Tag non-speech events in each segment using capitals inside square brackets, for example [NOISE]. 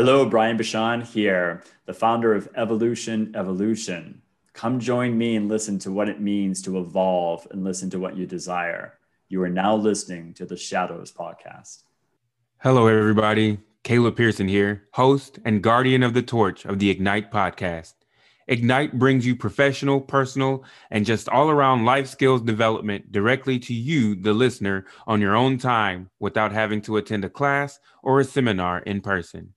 Hello, Brian Bashan here, the founder of Evolution Evolution. Come join me and listen to what it means to evolve and listen to what you desire. You are now listening to the Shadows Podcast. Hello, everybody. Caleb Pearson here, host and guardian of the torch of the Ignite podcast. Ignite brings you professional, personal, and just all around life skills development directly to you, the listener, on your own time without having to attend a class or a seminar in person.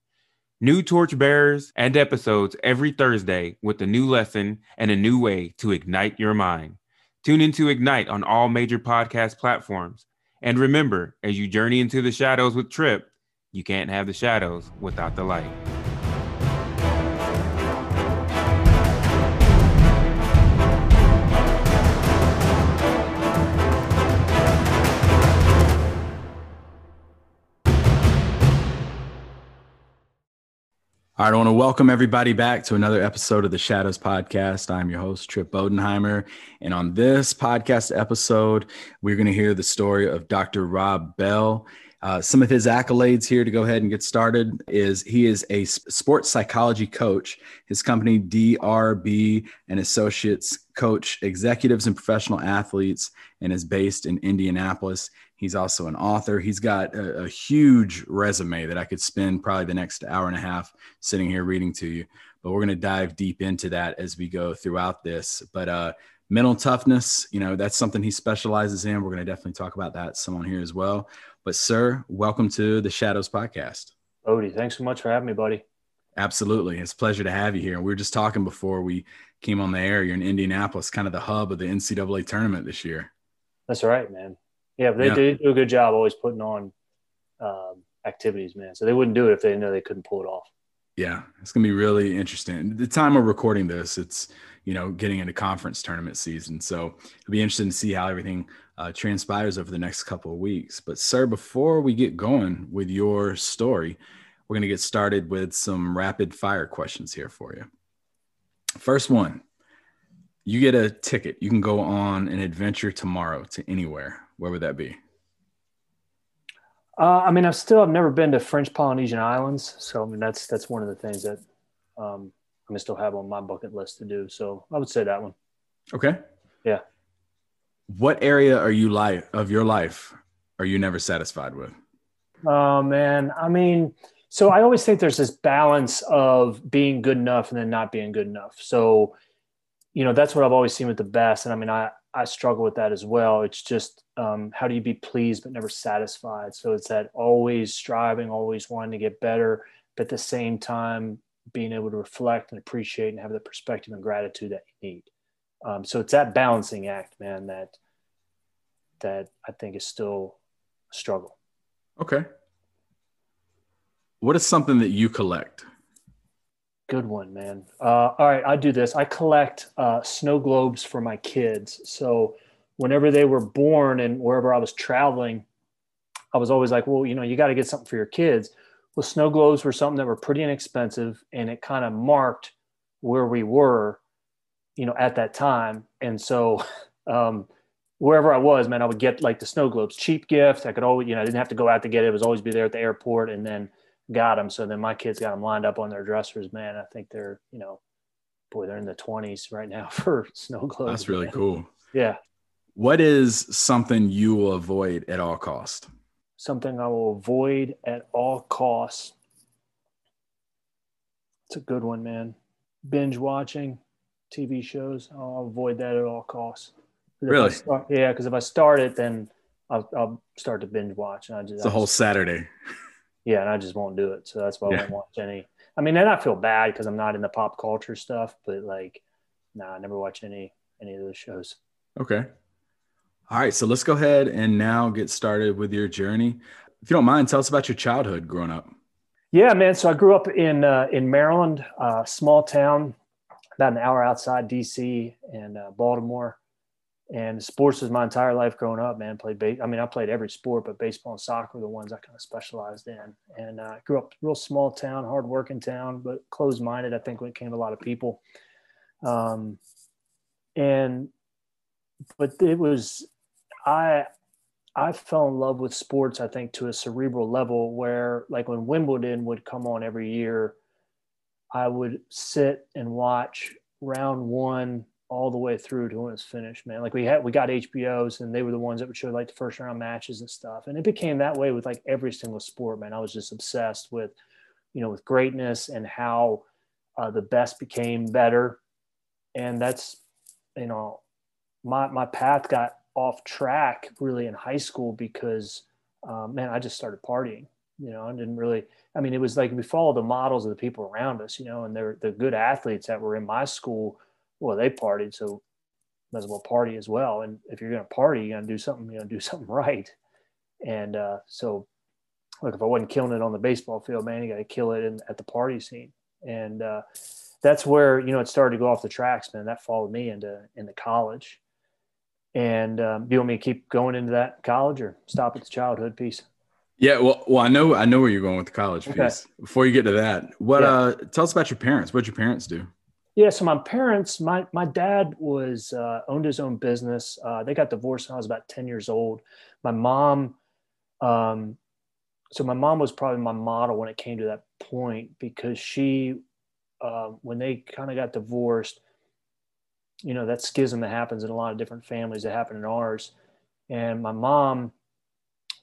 New torchbearers and episodes every Thursday with a new lesson and a new way to ignite your mind. Tune into Ignite on all major podcast platforms. And remember, as you journey into the shadows with Trip, you can't have the shadows without the light. All right, I want to welcome everybody back to another episode of the Shadows Podcast. I'm your host, Trip Bodenheimer. And on this podcast episode, we're going to hear the story of Dr. Rob Bell. Uh, some of his accolades here to go ahead and get started is he is a sports psychology coach. His company, DRB and Associates, coach executives and professional athletes and is based in Indianapolis. He's also an author. He's got a, a, huge resume that I could spend probably the next hour and a half sitting here reading to you. But we're going to dive deep into that as we go throughout this. But uh, mental toughness, you know, that's something he specializes in. We're going to definitely talk about that some on here as well. But, sir, welcome to the Shadows Podcast. Odie, thanks so much for having me, buddy. Absolutely. It's a pleasure to have you here. And We were just talking before we came on the air. You're in Indianapolis, kind of the hub of the NCAA tournament this year. That's right, man. Yeah, they, yeah. they do a good job always putting on um, activities, man. So they wouldn't do it if they know they couldn't pull it off. Yeah, it's gonna be really interesting. The time of recording this, it's you know getting into conference tournament season, so it'll be interesting to see how everything uh, transpires over the next couple of weeks. But sir, before we get going with your story, we're gonna get started with some rapid fire questions here for you. First one, you get a ticket. You can go on an adventure tomorrow to anywhere where would that be? Uh, I mean, I've still I've never been to French Polynesian Islands, so I mean that's that's one of the things that um, I still have on my bucket list to do. So I would say that one. Okay. Yeah. What area are you life of your life are you never satisfied with? Oh man, I mean, so I always think there's this balance of being good enough and then not being good enough. So, you know, that's what I've always seen with the best. And I mean, I I struggle with that as well. It's just um, how do you be pleased but never satisfied? So it's that always striving, always wanting to get better, but at the same time being able to reflect and appreciate and have the perspective and gratitude that you need. Um, so it's that balancing act, man, that that I think is still a struggle. Okay. What is something that you collect? Good one, man. Uh, all right, I do this. I collect uh, snow globes for my kids. So whenever they were born and wherever I was traveling, I was always like, well, you know, you got to get something for your kids. Well, snow globes were something that were pretty inexpensive, and it kind of marked where we were, you know, at that time. And so, [LAUGHS] um, wherever I was, man, I would get like the snow globes, cheap gift. I could always, you know, I didn't have to go out to get it. It was always be there at the airport, and then got them. So then my kids got them lined up on their dressers. Man, I think they're you know, boy, they're in the twenties right now [LAUGHS] for snow globes. That's really man. cool. Yeah. What is something you will avoid at all cost? Something I will avoid at all costs. It's a good one, man. Binge watching TV shows. I'll avoid that at all costs. Really? Start, yeah, because if I start it, then I'll, I'll, start to binge watch. And I just it's a whole Saturday. Yeah, and I just won't do it. So that's why yeah. I won't watch any. I mean, then I feel bad because I'm not in the pop culture stuff, but like, nah, I never watch any any of those shows. Okay. All right, so let's go ahead and now get started with your journey. If you don't mind, tell us about your childhood growing up. Yeah, man. So I grew up in uh, in Maryland, uh, small town, about an hour outside DC and uh, Baltimore and sports was my entire life growing up, man. Played. I mean, I played every sport, but baseball and soccer were the ones I kind of specialized in. And I uh, grew up real small town, hard working town, but closed minded. I think when it came to a lot of people. Um, and but it was I I fell in love with sports, I think, to a cerebral level where, like, when Wimbledon would come on every year, I would sit and watch round one all the way through to when it's finished, man. Like we had, we got HBOs and they were the ones that would show like the first round matches and stuff. And it became that way with like every single sport, man. I was just obsessed with, you know, with greatness and how uh, the best became better. And that's, you know, my, my path got off track really in high school because, um, man, I just started partying, you know, I didn't really, I mean, it was like we followed the models of the people around us, you know, and they're the good athletes that were in my school well, they partied, so might as well party as well. And if you're going to party, you're going to do something, you know, do [LAUGHS] something right. And uh, so, look, if I wasn't killing it on the baseball field, man, you got to kill it in, at the party scene. And uh, that's where you know it started to go off the tracks, man. That followed me into into college. And um, do you want me to keep going into that college or stop at the childhood piece? Yeah, well, well, I know, I know where you're going with the college okay. piece. Before you get to that, what? Yeah. Uh, tell us about your parents. What your parents do? Yeah, so my parents, my my dad was uh, owned his own business. Uh, they got divorced when I was about ten years old. My mom, um, so my mom was probably my model when it came to that point because she, uh, when they kind of got divorced, you know that schism that happens in a lot of different families that happened in ours, and my mom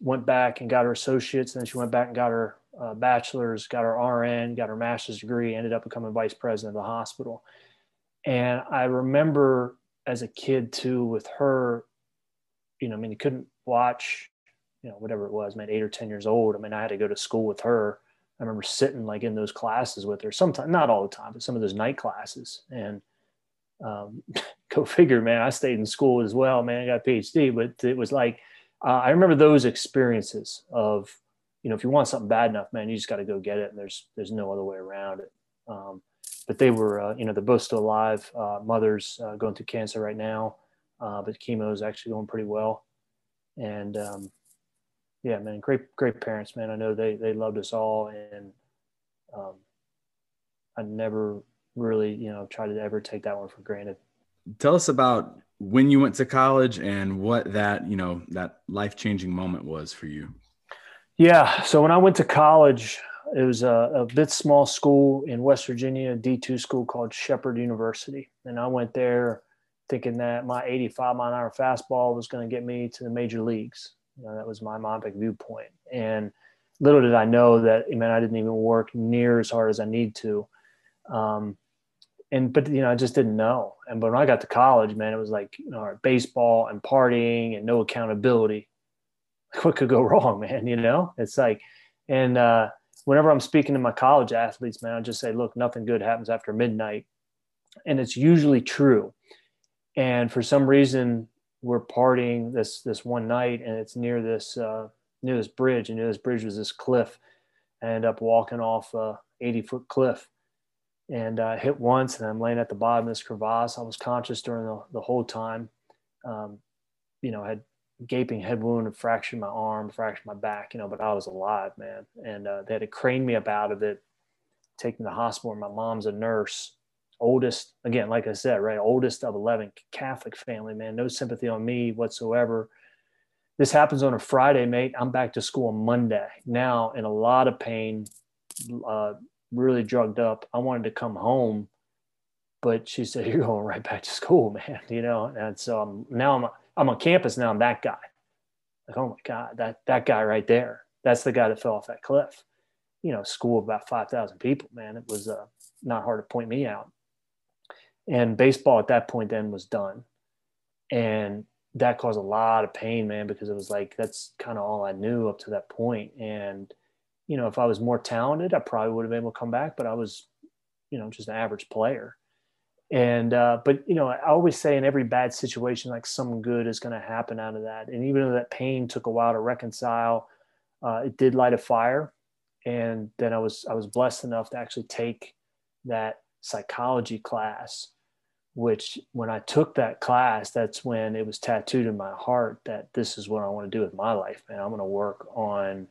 went back and got her associates, and then she went back and got her uh, bachelor's, got her RN, got her master's degree, ended up becoming vice president of the hospital. And I remember as a kid too with her, you know, I mean, you couldn't watch, you know, whatever it was, man, eight or 10 years old. I mean, I had to go to school with her. I remember sitting like in those classes with her sometimes, not all the time, but some of those night classes. And um, [LAUGHS] go figure, man, I stayed in school as well, man, I got a PhD, but it was like, uh, I remember those experiences of, you know, if you want something bad enough, man, you just got to go get it, and there's there's no other way around it. Um, but they were, uh, you know, they're both still alive. Uh, mother's uh, going through cancer right now, uh, but chemo is actually going pretty well. And um, yeah, man, great great parents, man. I know they they loved us all, and um, I never really, you know, try to ever take that one for granted. Tell us about when you went to college and what that, you know, that life changing moment was for you. Yeah. So when I went to college, it was a, a bit small school in West Virginia, a D2 school called Shepherd University. And I went there thinking that my 85 mile an hour fastball was going to get me to the major leagues. You know, that was my myopic viewpoint. And little did I know that, I mean, I didn't even work near as hard as I need to. Um, and, but, you know, I just didn't know. And but when I got to college, man, it was like, you know, baseball and partying and no accountability [LAUGHS] Like, what could go [LAUGHS] wrong, man? You know, it's like, and uh, whenever I'm speaking to my college athletes, man, I just say, look, nothing good happens after midnight, and it's usually true. And for some reason, we're partying this this one night, and it's near this uh, near this bridge, and near this bridge was this cliff. I end up walking off a 80 foot cliff, and uh, hit once, and I'm laying at the bottom of this crevasse. I was conscious during the, the whole time. Um, you know, had gaping head wound and fractured my arm, fractured my back, you know, but I was alive, man. And uh, they had to crane me up out of it, take me to the hospital. My mom's a nurse, oldest, again, like I said, right, oldest of 11, Catholic family, man, no sympathy on me whatsoever. This happens on a Friday, mate. I'm back to school on Monday. Now, in a lot of pain, uh, really drugged up. I wanted to come home, but she said, [LAUGHS] You're going right back to school, man, you know? And so I'm, now I'm, I'm on campus now. I'm that guy. Like, oh my God, that that guy right there. That's the guy that fell off that cliff. You know, school of about five thousand people. Man, it was uh, not hard to point me out. And baseball at that point then was done, and that caused a lot of pain, man, because it was like that's kind of all I knew up to that point. And you know, if I was more talented, I probably would have been able to come back. But I was, you know, just an average player. And uh, but you know i always say in every bad situation like some good is going to happen out of that. And even though that pain took a while to reconcile uh, it did light a fire. And then i was i was blessed enough to actually take that psychology class which when i took that class that's when it was tattooed in my heart that this is what i want to do with my life man. I'm going to work on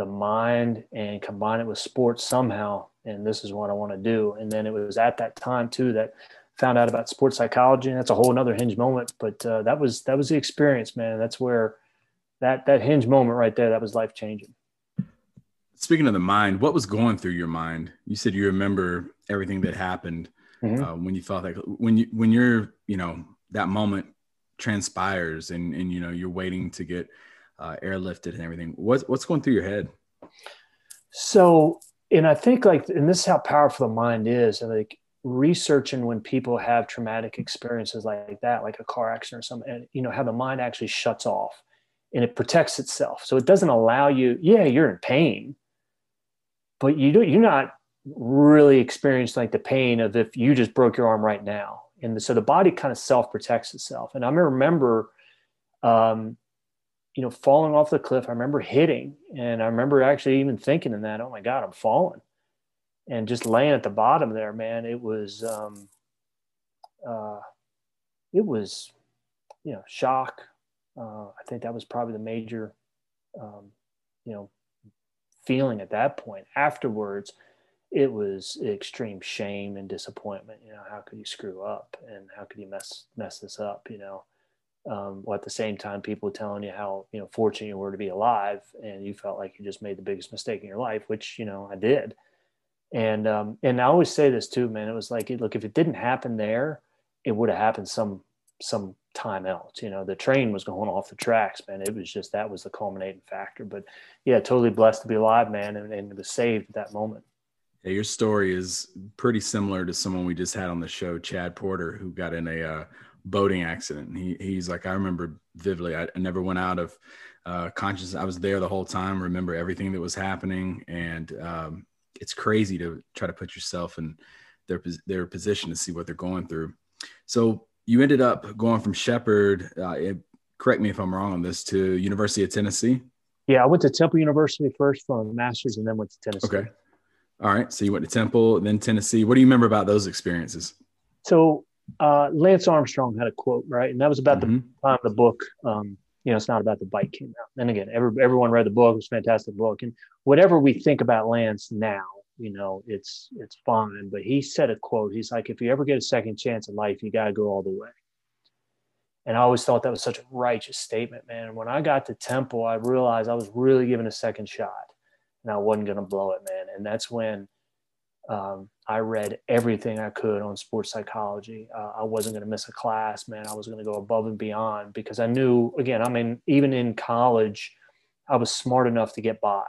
the mind and combine it with sports somehow and this is what I want to do. And then it was at that time too that found out about sports psychology, and that's a whole another hinge moment. But uh, that was that was the experience, man. That's where that that hinge moment right there, that was life changing. Speaking of the mind, what was going through your mind? You said you remember everything that happened mm-hmm. uh, when you felt like when you when you're you know that moment transpires and and you know you're waiting to get uh, airlifted and everything. What's what's going through your head? So, and I think like, and this is how powerful the mind is. And like researching when people have traumatic experiences like that, like a car accident or something, and you know how the mind actually shuts off and it protects itself. So it doesn't allow you. Yeah, you're in pain, but you do. You're not really experiencing like the pain of if you just broke your arm right now. And so the body kind of self protects itself. And I remember, um, you know, falling off the cliff. I remember hitting, and I remember actually even thinking in that, oh my God, I'm falling. And just laying at the bottom there, man, it was, um, uh, it was, you know, shock. Uh, I think that was probably the major, um, you know, feeling at that point. Afterwards, it was extreme shame and disappointment. You know, how could you screw up and how could you mess mess this up? You know, um, while at the same time, people telling you how you know fortunate you were to be alive, and you felt like you just made the biggest mistake in your life, which you know I did. And um, and I always say this too, man. It was like, look, if it didn't happen there, it would have happened some some time else. You know, the train was going off the tracks, man. It was just that was the culminating factor. But yeah, totally blessed to be alive, man, and, and was saved at that moment. Yeah, your story is pretty similar to someone we just had on the show, Chad Porter, who got in a uh, boating accident. He, he's like, I remember vividly. I, I never went out of uh, consciousness. I was there the whole time. Remember everything that was happening, and um, it's crazy to try to put yourself in their their position to see what they're going through. So you ended up going from Shepherd. Uh, it, correct me if I'm wrong on this. To University of Tennessee. Yeah, I went to Temple University first for a master's, and then went to Tennessee. Okay. All right. So you went to Temple, then Tennessee. What do you remember about those experiences? So uh, Lance Armstrong had a quote, right? And that was about mm-hmm. the time the book, um, you know, it's not about the bike came out. And again, every, everyone read the book. It was a fantastic book. And whatever we think about Lance now, you know, it's it's fine. But he said a quote. He's like, if you ever get a second chance in life, you got to go all the way. And I always thought that was such a righteous statement, man. And when I got to Temple, I realized I was really given a second shot and I wasn't going to blow it, man. And that's when um, I read everything I could on sports psychology. Uh, I wasn't going to miss a class, man. I was going to go above and beyond because I knew, again, I mean, even in college, I was smart enough to get by.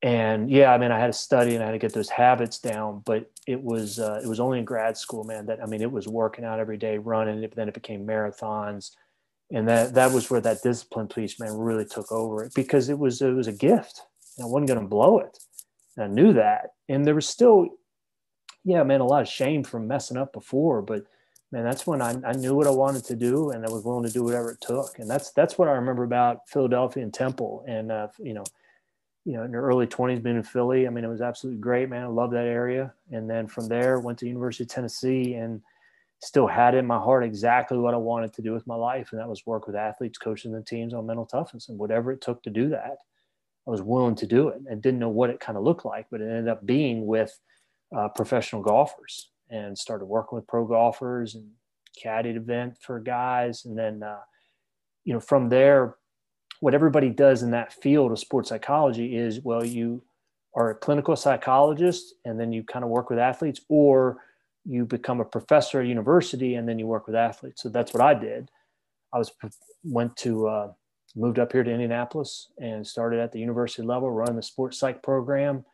And yeah, I mean, I had to study and I had to get those habits down, but it was uh, it was only in grad school, man. That I mean, it was working out every day, running. Then it became marathons, and that that was where that discipline piece, man, really took over it because it was it was a gift and I wasn't going to blow it. I knew that. And there was still, yeah, man, a lot of shame from messing up before, but man, that's when I, I knew what I wanted to do and I was willing to do whatever it took. And that's, that's what I remember about Philadelphia and Temple. And, uh, you know, you know, in the early 20s being in Philly, I mean, it was absolutely great, man. I love that area. And then from there, went to University of Tennessee and still had in my heart exactly what I wanted to do with my life. And that was work with athletes, coaches, and teams on mental toughness and whatever it took to do that. I was willing to do it and didn't know what it kind of looked like, but it ended up being with uh, professional golfers and started working with pro golfers and caddied event for guys. And then, uh, you know, from there, what everybody does in that field of sports psychology is, well, you are a clinical psychologist and then you kind of work with athletes or you become a professor at university and then you work with athletes. So that's what I did. I was went to uh, moved up here to Indianapolis and started at the university level, running the sports psych program,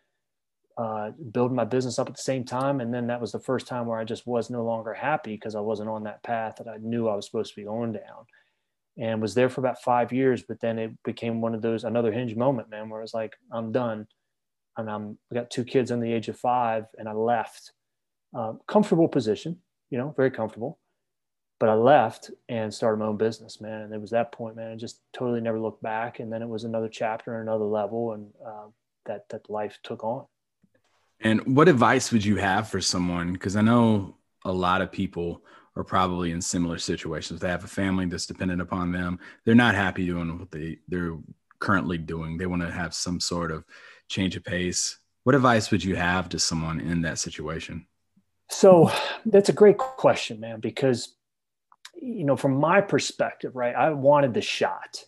uh, building my business up at the same time. And then that was the first time where I just was no longer happy because I wasn't on that path that I knew I was supposed to be going down. And was there for about five years, but then it became one of those another hinge moment, man, where I was like, I'm done. And I'm I got two kids under the age of five, and I left. Uh, comfortable position, you know, very comfortable but I left and started my own business, man. And it was that point, man. I just totally never looked back. And then it was another chapter, and another level, and uh, that that life took on. And what advice would you have for someone? Because I know a lot of people are probably in similar situations. They have a family that's dependent upon them. They're not happy doing what they they're currently doing. They want to have some sort of change of pace. What advice would you have to someone in that situation? So that's a great question, man, because you know, from my perspective, right, I wanted the shot.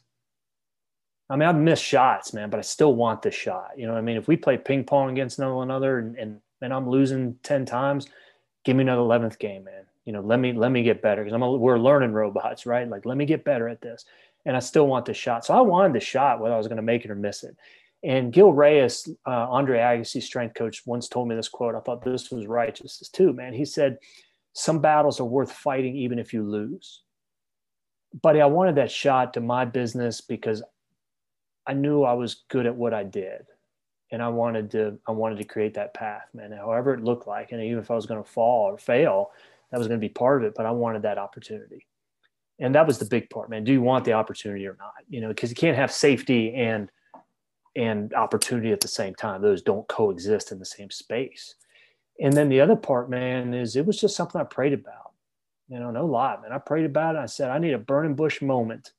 I mean, I've missed shots, man, but I still want the shot. You know I mean? If we play ping pong against one another and, and, and I'm losing 10 times, give me another 11th game, man. You know, let me, let me get better because I'm a, we're learning robots, right? Like, let me get better at this. And I still want the shot. So I wanted the shot, whether I was going to make it or miss it. And Gil Reyes, uh, Andre Agassi's strength coach, once told me this quote. I thought this was righteous too, man. He said, Some battles are worth fighting even if you lose. Buddy, I wanted that shot to my business because I knew I was good at what I did. And I wanted to, I wanted to create that path, man. However it looked like, and even if I was going to fall or fail, that was going to be part of it. But I wanted that opportunity, and that was the big part, man. Do you want the opportunity or not? You know, because you can't have safety and and opportunity at the same time. Those don't coexist in the same space. And then the other part, man, is it was just something I prayed about. You know, no lie, man. I prayed about it. I said, I need a burning bush moment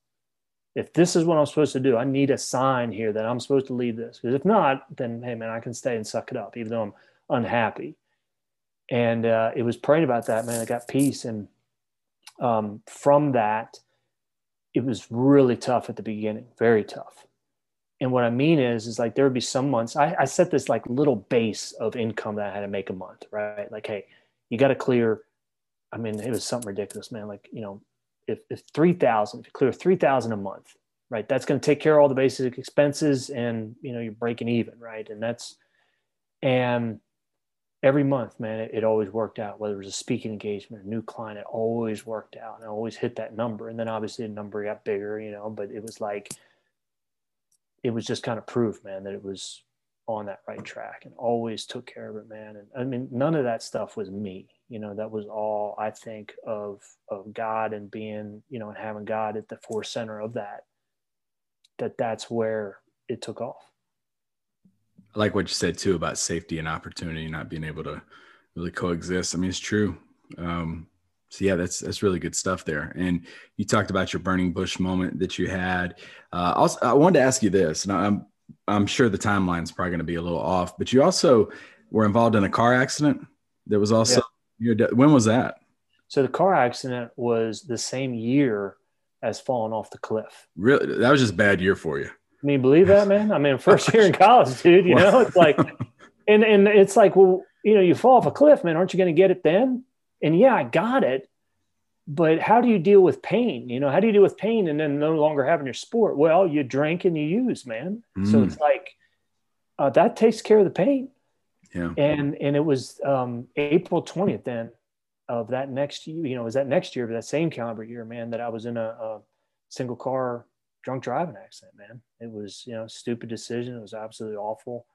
if this is what I'm supposed to do, I need a sign here that I'm supposed to lead this. Because if not, then hey man, I can stay and suck it up, even though I'm unhappy. And uh, it was praying about that, man. I got peace, and um, from that, it was really tough at the beginning, very tough. And what I mean is, is like there would be some months I, I set this like little base of income that I had to make a month, right? Like, hey, you got to clear. I mean, it was something ridiculous, man. Like, you know, if, if 3000 if you clear 3000 a month right that's going to take care of all the basic expenses and you know you're breaking even right and that's and every month man it, it, always worked out whether it was a speaking engagement a new client it always worked out and I always hit that number and then obviously the number got bigger you know but it was like it was just kind of proof man that it was on that right track and always took care of it man. And i mean none of that stuff was me you know that was all i think of of god and being you know and having god at the center of that that that's where it took off. I like what you said too about safety and opportunity not being able to really coexist. I mean it's true. Um, so yeah that's that's really good stuff there and you talked about your burning bush moment that you had uh, also i wanted to ask you this and i'm i'm sure the timeline is probably going to be a little off but you also were involved in a car accident that was also when was that? So the car accident was the same year as falling off the cliff. Really? That was just a bad year for you. I mean, believe that, man? I mean, [LAUGHS] first year in college, dude, you know, it's like, [LAUGHS] and, and it's like, well, you know, you fall off a cliff, man, aren't you going to get it then? And yeah, I got it. But how do you deal with pain? You know, how do you deal with pain and then no longer having your sport? Well, you drink and you use, man. Mm. So it's like, uh, that takes care of the pain. Yeah. And and it was um, April 20th then of that next year, you know, was that next year, but that same calendar year, man, that I was in a, a single car drunk driving accident, man. It was, you know, stupid decision. It was absolutely awful.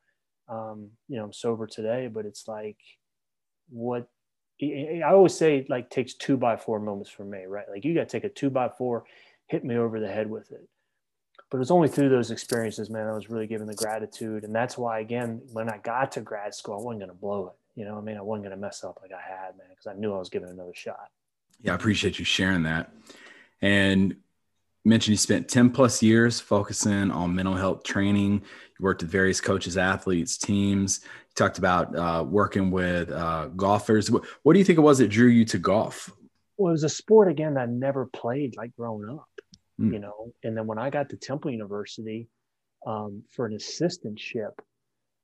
Um, you know, I'm sober today, but it's like what I always say like takes two by four moments for me, right? Like you got to take a two by four, hit me over the head with it but it was only through those experiences, man, I was really given the gratitude. And that's why, again, when I got to grad school, I wasn't going to blow it. You know, I mean, I wasn't going to mess up like I had, man, because I knew I was giving another shot. Yeah, I appreciate you sharing that. And mentioned you spent 10 plus years focusing on mental health training. You worked with various coaches, athletes, teams. You talked about uh, working with uh, golfers. What, what do you think it was that drew you to golf? Well, it was a sport, again, that I never played like growing up mm. you know. And then when I got to Temple University um, for an assistantship,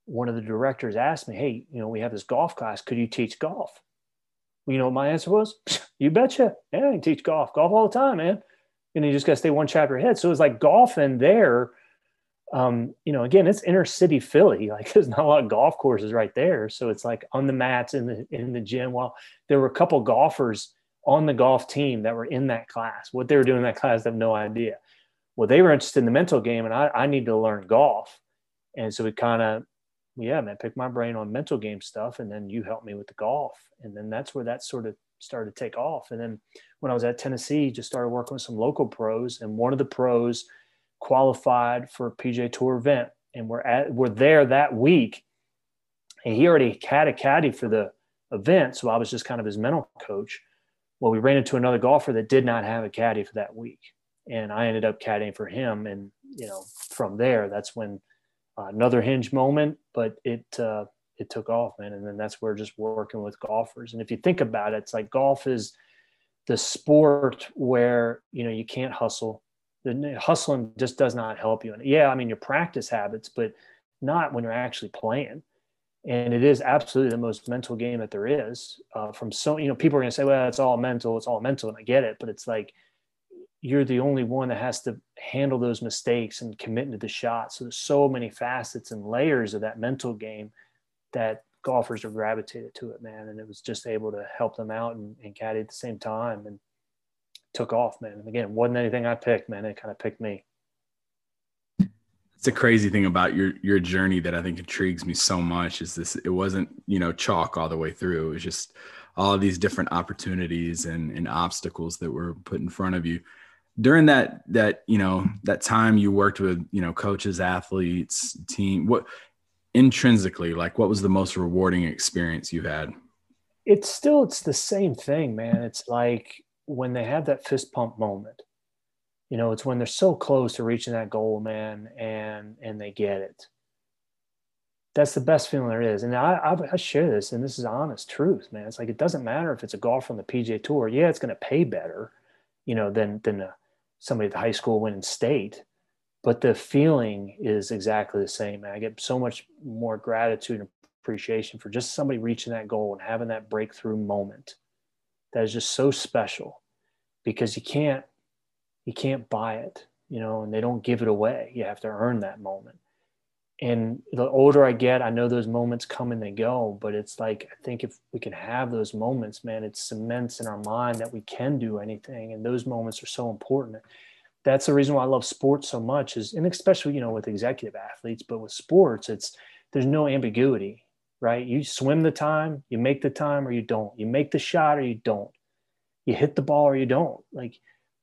one of the directors asked me, "Hey, you know, we have this golf class. Could you teach golf?" Well, you know what my answer was? [LAUGHS] you betcha. Yeah, I can teach golf. Golf all the time, man. And you just got to stay one chapter ahead. So it was like golfing there. Um, you know, again, it's inner city Philly. [LAUGHS] Like there's not a lot of golf courses right there. So it's like on the mats in the in the gym. Well, there were a couple golfers on the golf team that were in that class. What they were doing in that class, I have no idea. Well, they were interested in the mental game, and I, I need to learn golf. And so we kind of, yeah, man, pick my brain on mental game stuff, and then you help me with the golf. And then that's where that sort of started to take off. And then when I was at Tennessee, just started working with some local pros, and one of the pros qualified for a PGA Tour event, and we're at we're there that week, and he already had a caddy for the event, so I was just kind of his mental coach well, we ran into another golfer that did not have a caddy for that week, and I ended up caddying for him. And you know, from there, that's when uh, another hinge moment, but it uh, it took off, man. And then that's where just working with golfers. And if you think about it, it's like golf is the sport where you know you can't hustle, The hustling just does not help you. And yeah, I mean your practice habits, but not when you're actually playing. And it is absolutely the most mental game that there is. Uh, from so you know, people are going to say, "Well, it's all mental. It's all mental," and I get it, but it's like you're the only one that has to handle those mistakes and commit to the shot. So there's so many facets and layers of that mental game that golfers are gravitated to it, man. And it was just able to help them out and, and caddy at the same time and took off, man. And again, wasn't anything I picked, man. It kind of picked me. It's a crazy thing about your your journey that I think intrigues me so much is this it wasn't, you know, chalk all the way through. It was just all these different opportunities and, and obstacles that were put in front of you during that that you know that time you worked with you know coaches athletes team what intrinsically like what was the most rewarding experience you had? It's still it's the same thing man. It's like when they have that fist pump moment you know it's when they're so close to reaching that goal man and and they get it. That's the best feeling there is. And I, I, I share this and this is honest truth man. It's like it doesn't matter if it's a golf on the pga tour. Yeah it's going to pay better you know than than a somebody at the high school winning state but the feeling is exactly the same i get so much more gratitude and appreciation for just somebody reaching that goal and having that breakthrough moment that is just so special because you can't you can't buy it you know and they don't give it away you have to earn that moment and the older I get, I know those moments come and they go, but it's like, I think if we can have those moments, man, it cements in our mind that we can do anything. And those moments are so important. That's the reason why I love sports so much is, and especially, you know, with executive athletes, but with sports, it's, there's no ambiguity, right? You swim the time, you make the time or you don't, you make the shot or you don't, you hit the ball or you don't like,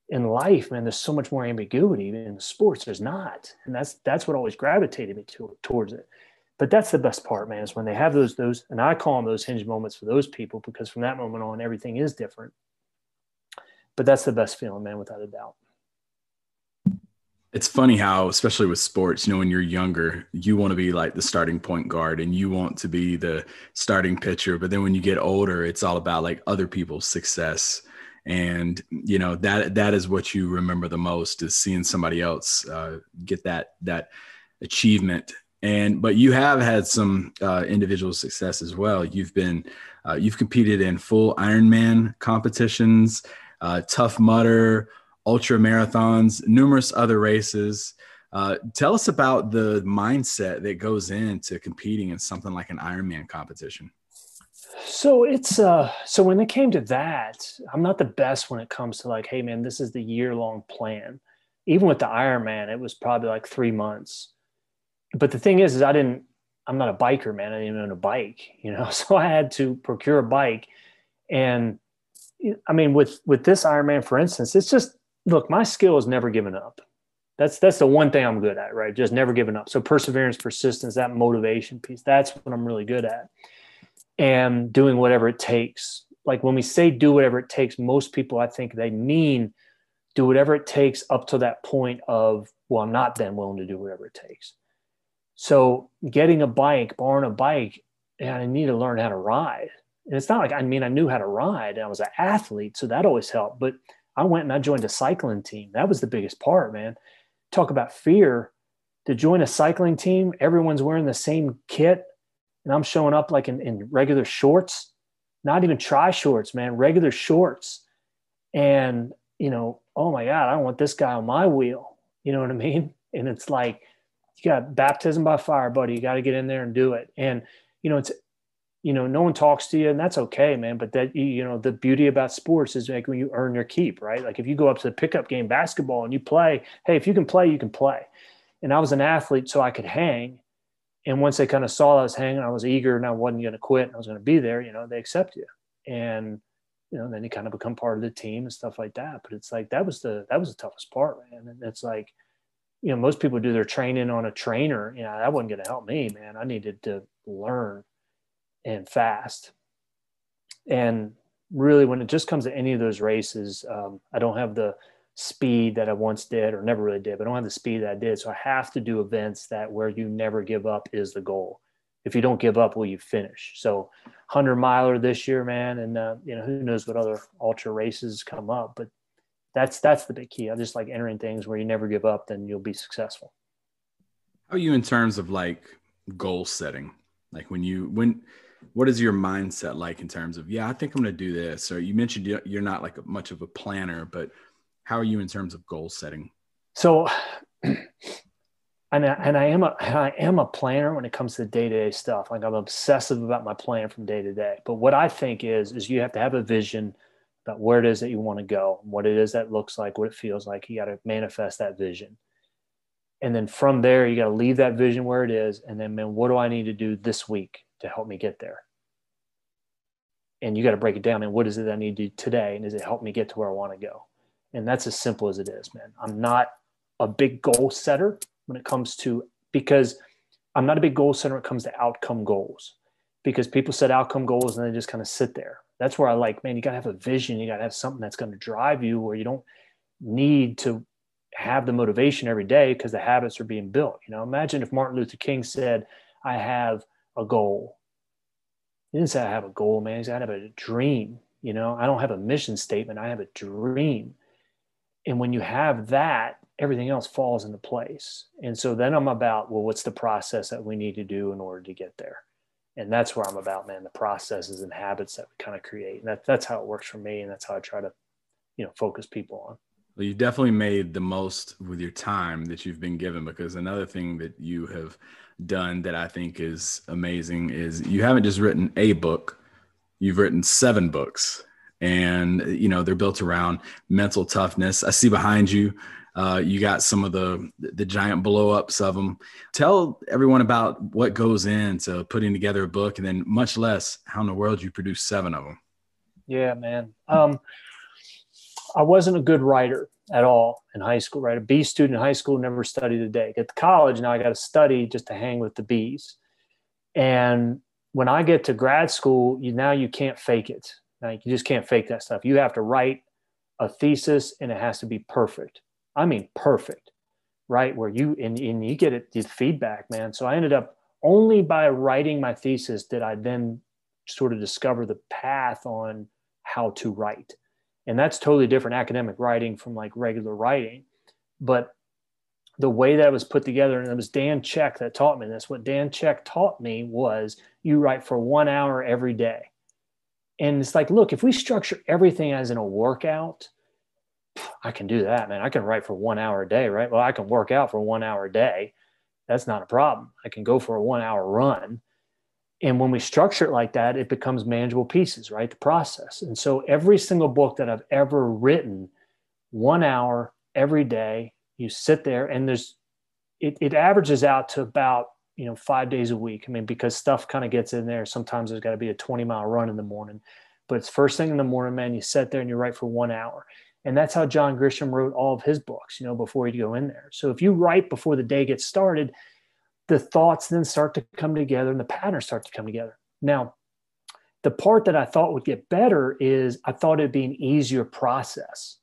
in life, man, there's so much more ambiguity in sports. There's not, and that's that's what always gravitated me to, towards it. But that's the best part, man, is when they have those those, and I call them those hinge moments for those people because from that moment on, everything is different. But that's the best feeling, man, without a doubt. It's funny how, especially with sports, you know, when you're younger, you want to be like the starting point guard and you want to be the starting pitcher. But then when you get older, it's all about like other people's success and you know that that is what you remember the most is seeing somebody else uh, get that that achievement and but you have had some uh, individual success as well you've been uh, you've competed in full ironman competitions uh, tough mudder ultra marathons numerous other races uh, tell us about the mindset that goes into competing in something like an ironman competition so it's uh so when it came to that, I'm not the best when it comes to like, hey man, this is the year long plan. Even with the Ironman, it was probably like three months. But the thing is, is I didn't. I'm not a biker, man. I didn't own a bike, you know. [LAUGHS] So I had to procure a bike, and I mean, with with this Ironman, for instance, it's just look. My skill is never given up. That's that's the one thing I'm good at, right? Just never giving up. So perseverance, persistence, that motivation piece. That's what I'm really good at and doing whatever it takes. Like when we say do whatever it takes, most people I think they mean do whatever it takes up to that point of, well, I'm not then willing to do whatever it takes. So getting a bike, borrowing a bike, and I need to learn how to ride. And it's not like I mean I knew how to ride. and I was an athlete, so that always helped. But I went and I joined a cycling team. That was the biggest part, man. Talk about fear. To join a cycling team, everyone's wearing the same kit and I'm showing up like in, in regular shorts, not even tri shorts, man, regular shorts. And, you know, oh my God, I don't want this guy on my wheel. You know what I mean? [LAUGHS] And it's like, you got baptism by fire, buddy. You got to get in there and do it. And, you know, it's, you know, no one talks to you and that's okay, man. But that, you know, the beauty about sports is like when you earn your keep, right? Like if you go up to the pickup game basketball and you play, hey, if you can play, you can play. And I was an athlete so I could hang and once they kind of saw I was hanging, I was eager and I wasn't going to quit. and I was going to be there. You know, they accept you, and you know, then you kind of become part of the team and stuff like that. But it's like that was the that was the toughest part, man. And it's like, you know, most people do their training on a trainer. You know, that wasn't going to help me, man. I needed to learn and fast. And really, when it just comes to any of those races, um, I don't have the speed that I once did or never really did, but I don't have the speed that I did. So I have to do events that where you never give up is the goal. If you don't give up, will you finish? So 100 miler this year, man. And, uh, you know, who knows what other ultra races come up, but that's that's the big key. I just like entering things where you never give up, then you'll be successful. How are you in terms of like goal setting? Like when you when what is your mindset like in terms of yeah, I think I'm going to do this? Or you mentioned you're not like much of a planner, but how are you in terms of goal setting? So, and I, and I am a I am a planner when it comes to day to day stuff. Like I'm obsessive about my plan from day to day. But what I think is is you have to have a vision about where it is that you want to go, what it is that looks like, what it feels like. You got to manifest that vision. And then from there, you got to leave that vision where it is. And then, man, what do I need to do this week to help me get there? And you got to break it down. And what is it I need to do today? And does it help me get to where I want to go? And that's as simple as it is, man. I'm not a big goal setter when it comes to, because I'm not a big goal setter when it comes to outcome goals. Because people set outcome goals and they just kind of sit there. That's where I like, man, you got to have a vision. You got to have something that's going to drive you where you don't need to have the motivation every day because the habits are being built. You know, imagine if Martin Luther King said, I have a goal. He didn't say I have a goal, man. He said I have a dream. You know, I don't have a mission statement. I have a dream. And when you have that, everything else falls into place. And so then I'm about, well, what's the process that we need to do in order to get there? And that's where I'm about, man, the processes and habits that we kind of create. And that, that's how it works for me. And that's how I try to, you know, focus people on. Well, you've definitely made the most with your time that you've been given because another thing that you have done that I think is amazing is you haven't just written a book, you've written seven books. And, you know, they're built around mental toughness. I see behind you, uh, you got some of the the giant blow ups of them. Tell everyone about what goes into putting together a book, and then much less how in the world you produce seven of them. Yeah, man. Um, I wasn't a good writer at all in high school, right? A B student in high school, never studied a day. Get to college, now I got to study just to hang with the bees. And when I get to grad school, you now you can't fake it. Like you just can't fake that stuff. You have to write a thesis and it has to be perfect. I mean perfect, right? Where you and, and you get it the feedback, man. So I ended up only by writing my thesis did I then sort of discover the path on how to write and that's totally different academic writing from like regular writing. But the way that was put together and it was dan check that taught me this what dan check taught me was you write for one hour every day. And it's like look if we structure everything as in a workout i can do that man. I can write for one hour a day right? Well i can work out for one hour a day. That's not a problem. I can go for a one hour run and when we structure it like that, it becomes manageable pieces, right? The process. And so every single book that I've ever written, one hour every day, you sit there and there's, it, it averages out to about, you know, five days a week. I mean, because stuff kind of gets in there. Sometimes there's got to be a 20 mile run in the morning, but it's first thing in the morning, man, you sit there and you write for one hour. And that's how John Grisham wrote all of his books, you know, before he'd go in there. So if you write before the day gets started, the thoughts then start to come together and the patterns start to come together. Now, the part that I thought would get better is I thought it'd be an easier process,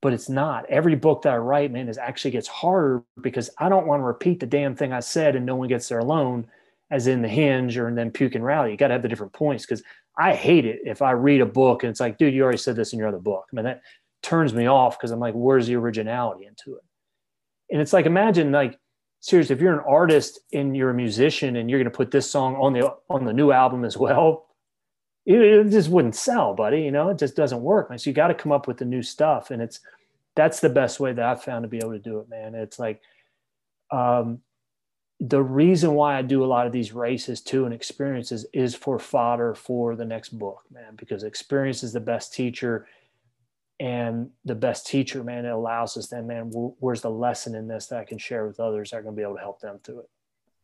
but it's not. Every book that I write, man, is actually gets harder because I don't want to repeat the damn thing I said and no one gets there alone, as in the hinge or and then puke and rally. You got to have the different points because I hate it if I read a book and it's like, dude, you already said this in your other book. I mean, that turns me off because I'm like, where's the originality into it? And it's like, imagine like seriously, if you're an artist and you're a musician and you're going to put this song on the on the new album as well, it, it just wouldn't sell, buddy. You know, it just doesn't work. man so you got to come up with the new stuff, and it's that's the best way that I've found to be able to do it, man. It's like um, the reason why I do a lot of these races too and experiences is for fodder for the next book, man, because experience is the best teacher and the best teacher, man, it allows us then, man, where's the lesson in this that I can share with others that are going to be able to help them through it.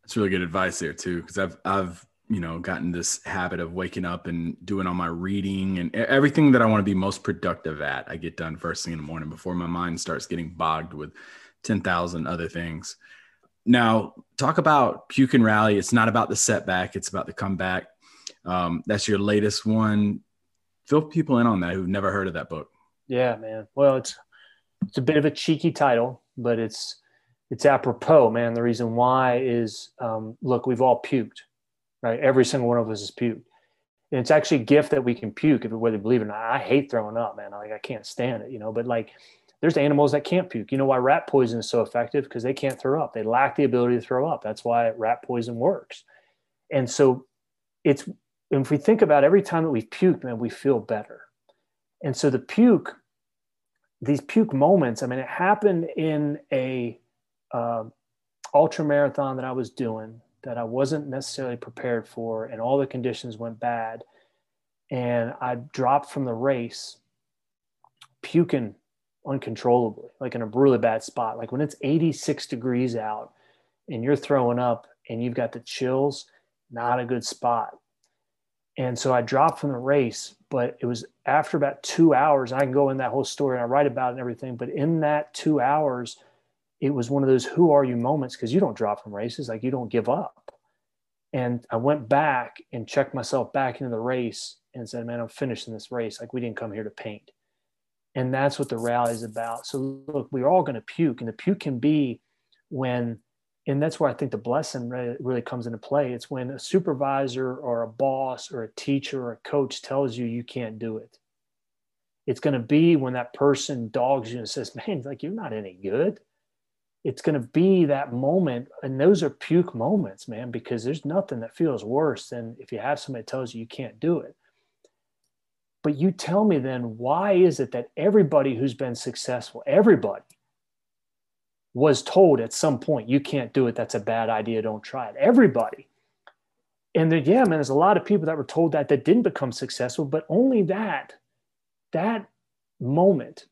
That's really good advice there too, because I've I've you know gotten this habit of waking up and doing all my reading and everything that I want to be most productive at. I get done first thing in the morning before my mind starts getting bogged with ten thousand other things. Now, talk about puke and rally. It's not about the setback; it's about the comeback. Um, that's your latest one. Fill people in on that who've never heard of that book. Yeah, man. Well, it's it's a bit of a cheeky title, but it's it's apropos, man. The reason why is, um, look, we've all puked, right? Every single one of us has puked, And it's actually a gift that we can puke, if whether you believe it or not. I hate throwing up, man. Like I can't stand it, you know. But like, there's animals that can't puke. You know why rat poison is so effective? Because they can't throw up. They lack the ability to throw up. That's why rat poison works. And so, it's if we think about every time that we puke, man, we feel better. And so the puke, these puke moments. I mean, it happened in a uh, ultra marathon that I was doing that I wasn't necessarily prepared for, and all the conditions went bad. And I dropped from the race, puking uncontrollably, like in a really bad spot. Like when it's 86 degrees out and you're throwing up and you've got the chills, not a good spot. And so I dropped from the race, but it was after about two hours. I can go in that whole story and I write about it and everything. But in that two hours, it was one of those who are you moments because you don't drop from races like you don't give up and i went back and checked myself back into the race and said man i'm finishing this race like we didn't come here to paint and that's what the rally is about so look we're all going to puke and the puke can be when and that's where i think the blessing really, comes into play. It's when a supervisor or a boss or a teacher or a coach tells you you can't do it. It's going to be when that person dogs you and says man like you're not any good. It's going to be that moment and those are puke moments man because there's nothing that feels worse than if you have somebody tells you you can't do it. But you tell me then why is it that everybody who's been successful everybody was told at some point you can't do it that's a bad idea don't try it everybody and then yeah man there's a lot of people that were told that that didn't become successful but only that that moment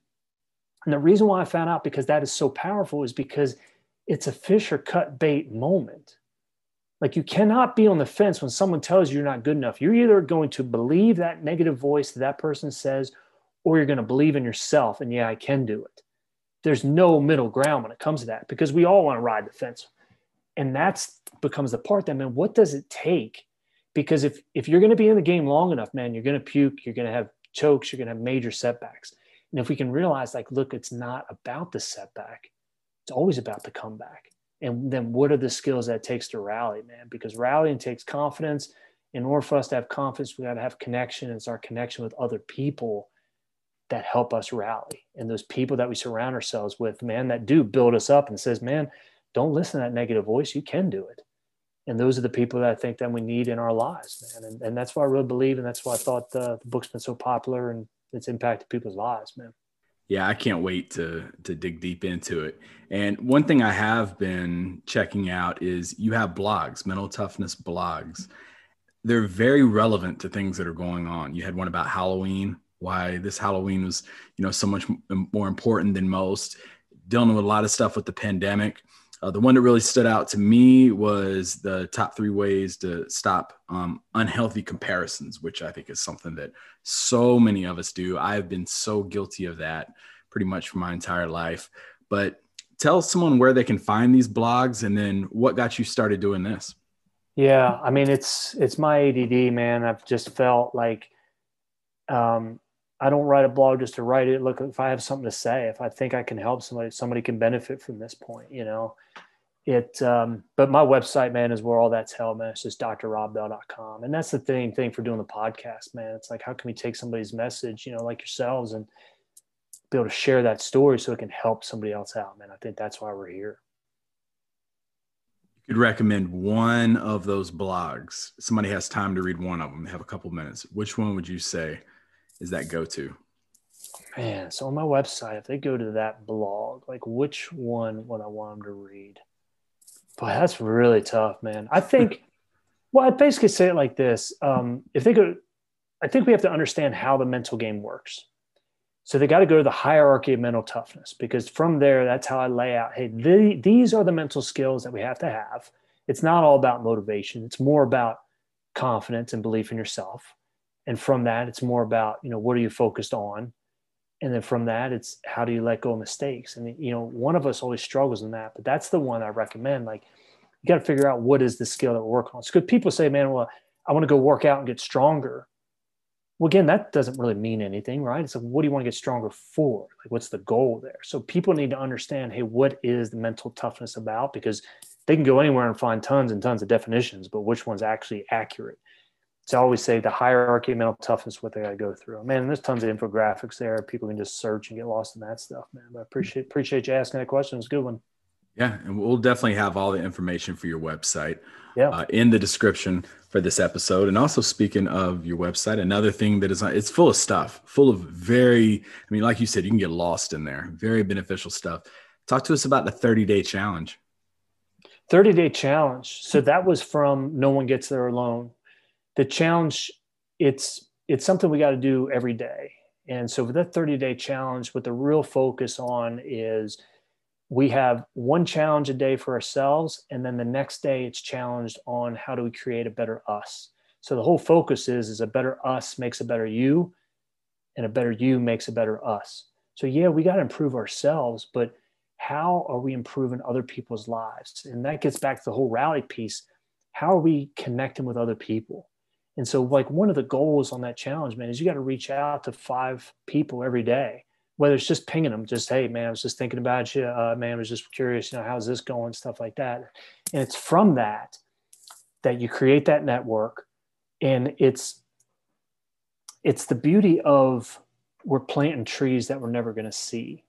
and the reason why I found out because that is so powerful is because it's a fish or cut bait moment. Like you cannot be on the fence when someone tells you you're not good enough. You're either going to believe that negative voice that that person says, or you're going to believe in yourself and yeah, I can do it. There's no middle ground when it comes to that because we all want to ride the fence. And that's becomes the part that, man, what does it take? Because if if you're going to be in the game long enough, man, you're going to puke, you're going to have chokes, you're going to have major setbacks. And if we can realize, like, look, it's not about the setback, it's always about the comeback. And then what are the skills that takes to rally, man? Because rallying takes confidence. In order for us to have confidence, we got to have connection. It's our connection with other people that help us rally. And those people that we surround ourselves with, man, that do build us up and says, man, don't listen to that negative voice. You can do it. And those are the people that I think that we need in our lives, man. And, and that's why I really believe. And that's why I thought the, the book's been so popular and it's impacted people's lives, man. Yeah, I can't wait to to dig deep into it. And one thing I have been checking out is you have blogs, mental toughness blogs. They're very relevant to things that are going on. You had one about Halloween, why this Halloween was, you know, so much more important than most, dealing with a lot of stuff with the pandemic. Uh, the one that really stood out to me was the top three ways to stop um, unhealthy comparisons, which I think is something that so many of us do. I've been so guilty of that pretty much for my entire life. But tell someone where they can find these blogs and then what got you started doing this. Yeah, I mean it's it's my ADD, man. I've just felt like um, I don't write a blog just to write it. Look, if I have something to say, if I think I can help somebody, somebody can benefit from this point, you know. It, um, but my website, man, is where all that's held, man. It's just drrobbell.com. And that's the thing, thing for doing the podcast, man. It's like, how can we take somebody's message, you know, like yourselves and be able to share that story so it can help somebody else out, man. I think that's why we're here. You could recommend one of those blogs. Somebody has time to read one of them. Have a couple minutes. Which one would you say is that go to? Man, so on my website, if they go to that blog, like which one would I want them to read? Boy, that's really tough, man. I think, [LAUGHS] well, I'd basically say it like this: um, if they go, I think we have to understand how the mental game works. So they got to go to the hierarchy of mental toughness because from there, that's how I lay out. Hey, the, these are the mental skills that we have to have. It's not all about motivation. It's more about confidence and belief in yourself and from that it's more about you know what are you focused on? And then from that it's how do you let go of mistakes? And you know one of us always struggles in that but that's the one i recommend. Like you got to figure out what is the skill that we're working on. Good people say man well i want to go work out and get stronger. Well again that doesn't really mean anything right? It's like what do you want to get stronger for? Like what's the goal there? So people need to understand hey what is the mental toughness about? Because they can go anywhere and find tons and tons of definitions but which one's actually accurate So I always say the hierarchy of mental toughness, what they got to go through. Man, there's tons of infographics there. People can just search and get lost in that stuff, man. But I appreciate appreciate you asking that question. It's a good one. Yeah, and we'll definitely have all the information for your website yeah. Uh, in the description for this episode. And also, speaking of your website, another thing that is it's full of stuff, full of very, I mean, like you said, you can get lost in there. Very beneficial stuff. Talk to us about the 30 day challenge. 30 day challenge. So that was from No One Gets There Alone. The challenge, it's it's something we got to do every day. And so for that 30 day challenge, what the real focus on is we have one challenge a day for ourselves and then the next day it's challenged on how do we create a better us. So the whole focus is is a better us makes a better you and a better you makes a better us. So yeah we got to improve ourselves but how are we improving other people's lives? And that gets back to the whole rally piece. How are we connecting with other people and so like one of the goals on that challenge man is you got to reach out to five people every day whether it's just pinging them, just hey man, I was just thinking about you, uh, man, I was just curious, you know, how's this going, stuff like that. And it's from that that you create that network, and it's it's the beauty of we're planting trees that we're never going to see.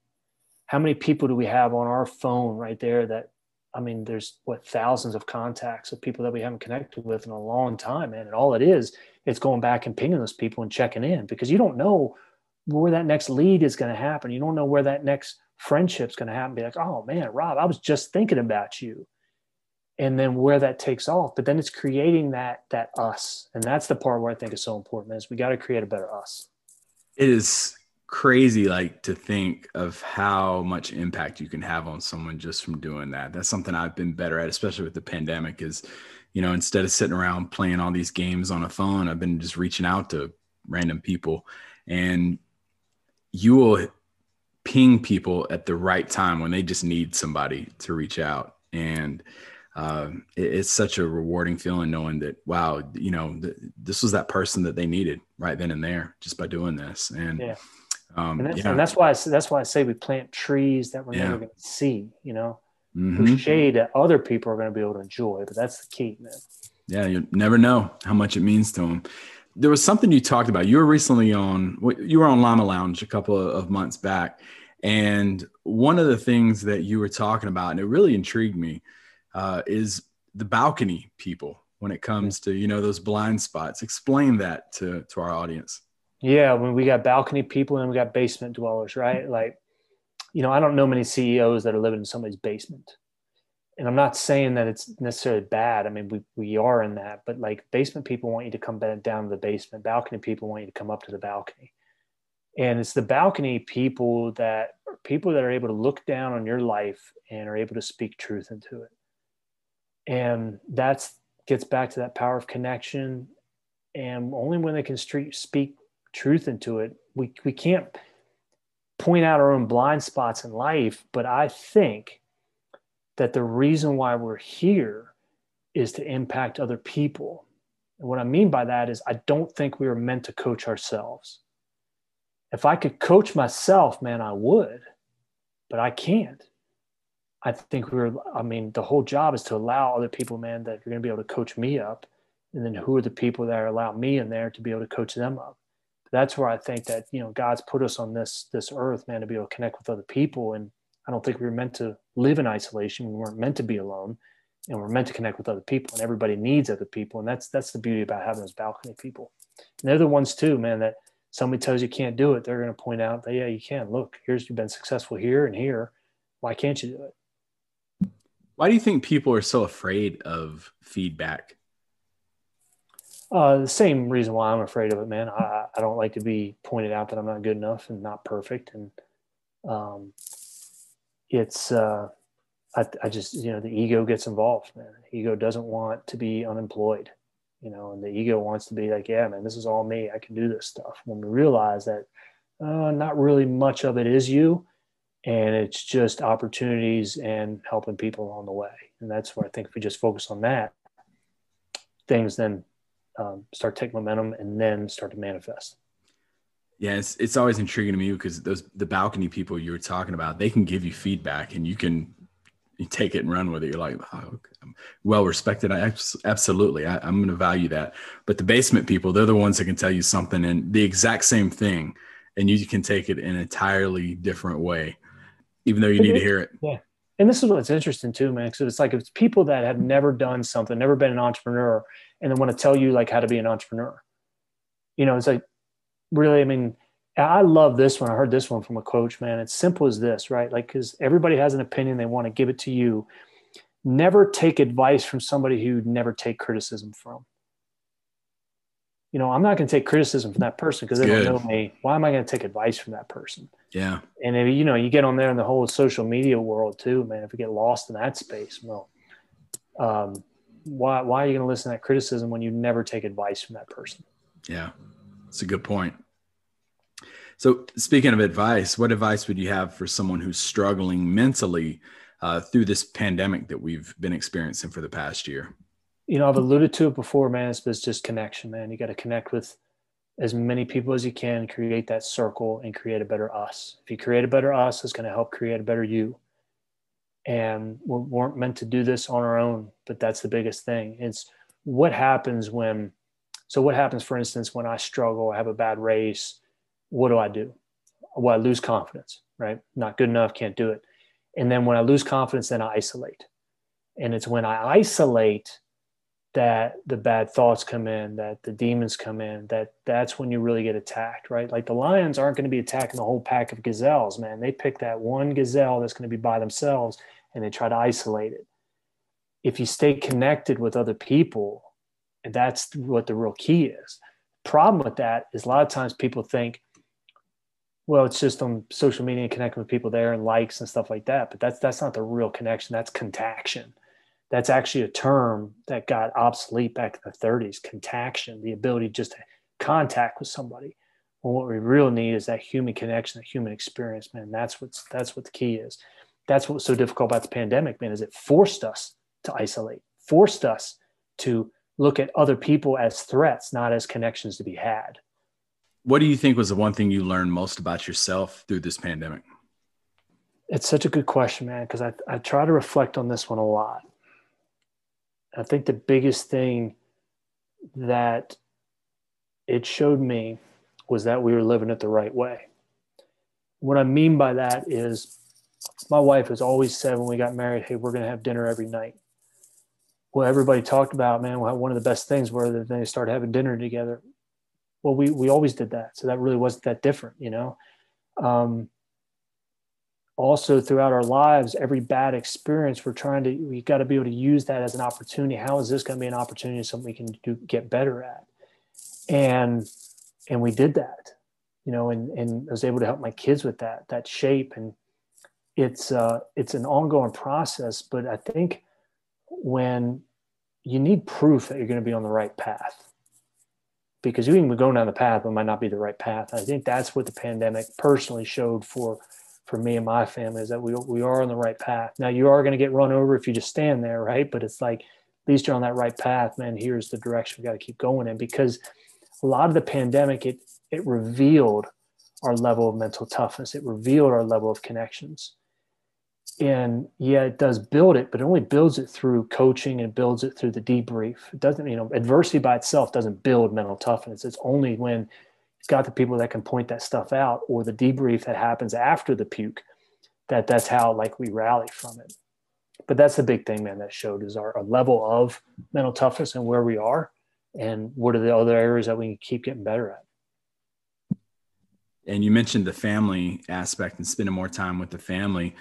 How many people do we have on our phone right there that I mean, there's what thousands of contacts of people that we haven't connected with in a long time, man. And all it is, it's going back and pinging those people and checking in because you don't know where that next lead is going to happen. You don't know where that next friendship's going to happen. Be like, oh man, Rob, I was just thinking about you. And then where that takes off. But then it's creating that that us. And that's the part where I think is so important is we got to create a better us. It is crazy like to think of how much impact you can have on someone just from doing that. That's something I've been better at, especially with the pandemic, is you know, instead of sitting around playing all these games on a phone, I've been just reaching out to random people. And you will ping people at the right time when they just need somebody to reach out and uh, it, it's such a rewarding feeling knowing that wow you know th- this was that person that they needed right then and there just by doing this and yeah. Um, and, that's, yeah. and that's why I, that's why I say we plant trees that we're Yeah. never going to see. You know, mhm. the shade that other people are going to be able to enjoy. But that's the key, man. yeah you never know how much it means to them there was something you talked about you were recently on you were on llama lounge a couple of months back and one of the things that you were talking about and it really intrigued me uh, is the balcony people when it comes to you know those blind spots explain that to to our audience Yeah, when we got balcony people and we got basement dwellers, right? Like, you know, I don't know many CEOs that are living in somebody's basement. And I'm not saying that it's necessarily bad. I mean, we, we are in that, but like basement people want you to come down to the basement. Balcony people want you to come up to the balcony. And it's the balcony people that people that are able to look down on your life and are able to speak truth into it. And that's gets back to that power of connection. And only when they can street, speak truth into it. We we can't point out our own blind spots in life, but I think that the reason why we're here is to impact other people. And what I mean by that is I don't think we were meant to coach ourselves. If I could coach myself, man, I would, but I can't. I think we we're, I mean, the whole job is to allow other people, man, that you're going to be able to coach me up. And then who are the people that allow me in there to be able to coach them up? That's where I think that you know God's put us on this this earth, man, to be able to connect with other people. And I don't think we were meant to live in isolation. We weren't meant to be alone, and we're meant to connect with other people. And everybody needs other people, and that's that's the beauty about having those balcony people. And they're the ones too, man. That somebody tells you can't do it, they're going to point out that yeah, you can. Look, here's you've been successful here and here. Why can't you do it? why do you think people are so afraid of feedback Uh, the same reason why I'm afraid of it, man. I, I don't like to be pointed out that I'm not good enough and not perfect. And um, it's, uh, I, I just, you know, the ego gets involved, man. Ego doesn't want to be unemployed, you know, and the ego wants to be like, yeah, man, this is all me. I can do this stuff. When we realize that uh, not really much of it is you, and it's just opportunities and helping people along the way. And that's where I think if we just focus on that, things then um, start take momentum and then start to manifest. Yeah, it's, it's always intriguing to me because those the balcony people you were talking about, they can give you feedback and you can you take it and run with it. You're like, oh, okay. well respected. I absolutely, I, I'm going to value that. But the basement people, they're the ones that can tell you something and the exact same thing, and you can take it in an entirely different way, even though you need to hear it. Yeah. And this is what's interesting too, man. So it's like it's people that have never done something, never been an entrepreneur, and they want to tell you like how to be an entrepreneur. You know, it's like really, I mean, I love this one. I heard this one from a coach, man. It's simple as this, right? Like, because everybody has an opinion, they want to give it to you. Never take advice from somebody who never take criticism from. You know, I'm not going to take criticism from that person because they Good. don't know me. Why am I going to take advice from that person? Yeah. And if you know, you get on there in the whole social media world too, man. If you get lost in that space, well, um, why why are you going to listen to that criticism when you never take advice from that person? Yeah, it's a good point. So, speaking of advice, what advice would you have for someone who's struggling mentally uh, through this pandemic that we've been experiencing for the past year? You know, I've alluded to it before, man. It's, it's just connection, man. You got to connect with as many people as you can, create that circle, and create a better us. If you create a better us, it's going to help create a better you. And we weren't meant to do this on our own, but that's the biggest thing. It's what happens when. So, what happens, for instance, when I struggle, I have a bad race what do I do? Well, I lose confidence, right? Not good enough, can't do it. And then when I lose confidence, then I isolate. And it's when I isolate that the bad thoughts come in, that the demons come in, that that's when you really get attacked, right? Like the lions aren't going to be attacking the whole pack of gazelles, man. They pick that one gazelle that's going to be by themselves and they try to isolate it. If you stay connected with other people, and that's what the real key is. Problem with that is a lot of times people think, well it's just on social media and connecting with people there and likes and stuff like that but that's that's not the real connection that's contaction that's actually a term that got obsolete back in the 30s contaction the ability just to contact with somebody well what we really need is that human connection that human experience man that's what's that's what the key is that's what's so difficult about the pandemic man is it forced us to isolate forced us to look at other people as threats not as connections to be had what do you think was the one thing you learned most about yourself through this pandemic? It's such a good question, man, because I, I try to reflect on this one a lot. I think the biggest thing that it showed me was that we were living it the right way. What I mean by that is my wife has always said when we got married, hey, we're going to have dinner every night. Well, everybody talked about, man, one of the best things were that they started having dinner together well we we always did that so that really wasn't that different you know um, also throughout our lives every bad experience we're trying to we got to be able to use that as an opportunity. How is this going to be an opportunity something we can do get better at? And and we did that you know and and I was able to help my kids with that that shape. And it's uh it's an ongoing process but i think when you need proof that you're going to be on the right path because you even going down the path it might not be the right path. I think that's what the pandemic personally showed for for me and my family is that we, we are on the right path. Now you are going to get run over if you just stand there, right? But it's like at least you're on that right path, man. Here's the direction we got to keep going in because a lot of the pandemic it it revealed our level of mental toughness. It revealed our level of connections and yeah it does build it but it only builds it through coaching and builds it through the debrief it doesn't you know adversity by itself doesn't build mental toughness it's only when it's got the people that can point that stuff out or the debrief that happens after the puke that that's how like we rally from it. But that's the big thing man that showed is our, our level of mental toughness and where we are and what are the other areas that we can keep getting better at. And you mentioned the family aspect and spending more time with the family.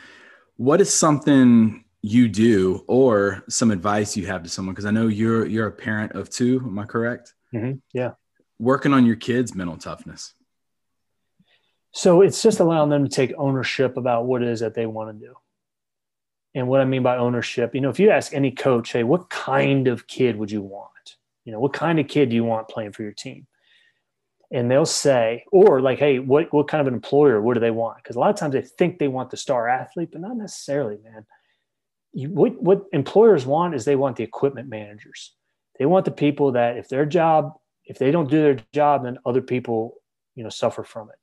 What is something you do or some advice you have to someone? Because i know you're you're a parent of two am i correct? Mm-hmm. yeah working on your kids mental toughness so it's just allowing them to take ownership about what it is that they want to do and what i mean by ownership you know if you ask any coach hey what kind of kid would you want you know what kind of kid do you want playing for your team and they'll say, or like, hey, what what kind of an employer? What do they want? Because a lot of times they think they want the star athlete, but not necessarily, man. You, what what employers want is they want the equipment managers. They want the people that if their job, if they don't do their job, then other people, you know, suffer from it.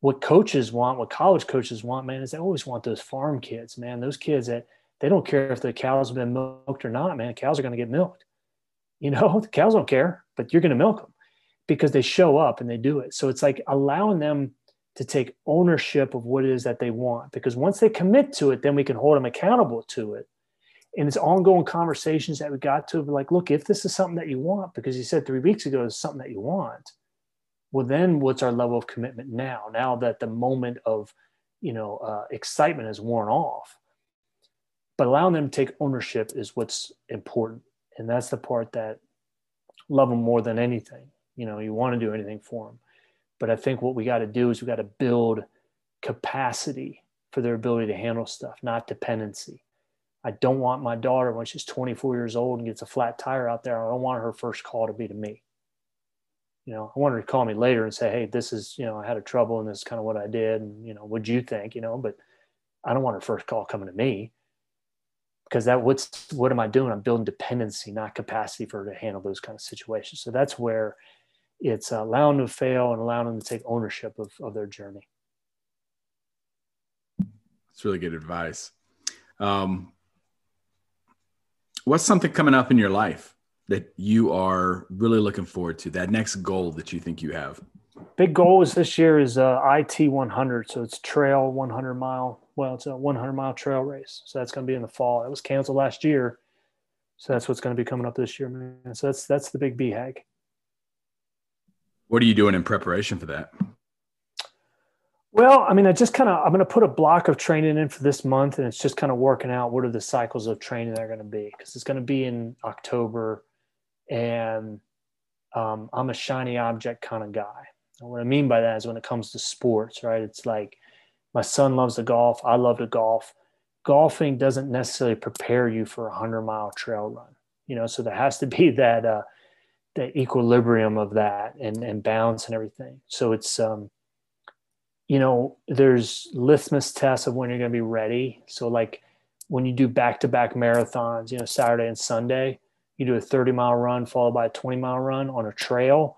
What coaches want, what college coaches want, man, is they always want those farm kids, man. Those kids that they don't care if the cows have been milked or not, man. Cows are going to get milked. You know, [LAUGHS] the cows don't care, but you're going to milk them because they show up and they do it. So it's like allowing them to take ownership of what it is that they want. Because once they commit to it, then we can hold them accountable to it. And it's ongoing conversations that we got to like, look, if this is something that you want, because you said three weeks ago is something that you want, well, then what's our level of commitment now? Now that the moment of, you know, uh, excitement has worn off, but allowing them to take ownership is what's important, and that's the part that love them more than anything. You know, you want to do anything for them, but I think what we got to do is we got to build capacity for their ability to handle stuff, not dependency. I don't want my daughter when she's 24 years old and gets a flat tire out there. I don't want her first call to be to me you know, I want her to call me later and say, Hey, this is, you know, I had a trouble and this is kind of what I did. And, you know, what'd you think, you know, but I don't want her first call coming to me because that what's, what am I doing? I'm building dependency, not capacity for her to handle those kind of situations. So that's where it's allowing them to fail and allowing them to take ownership of, of their journey. That's really good advice. Um, what's something coming up in your life that you are really looking forward to? That next goal that you think you have? Big goal is this year is uh, IT 100. So it's trail 100 mile. Well, it's a 100 mile trail race. So that's going to be in the fall. It was canceled last year. So that's what's going to be coming up this year, man. So that's that's the big BHAG. What are you doing in preparation for that? Well, I mean, I just kind of I'm going to put a block of training in for this month, and it's just kind of working out what are the cycles of training that are going to be because it's going to be in October and um, I'm a shiny object kind of guy. And what I mean by that is when it comes to sports, right? It's like my son loves to golf. I love to golf. Golfing doesn't necessarily prepare you for a hundred mile trail run, you know. So there has to be [LAUGHS] that uh, that equilibrium of that and and balance and everything. So it's um, you know, there's litmus tests of when you're going to be ready. So like when you do back to back marathons, you know, Saturday and Sunday, you do a 30 mile run followed by a 20 mile run on a trail.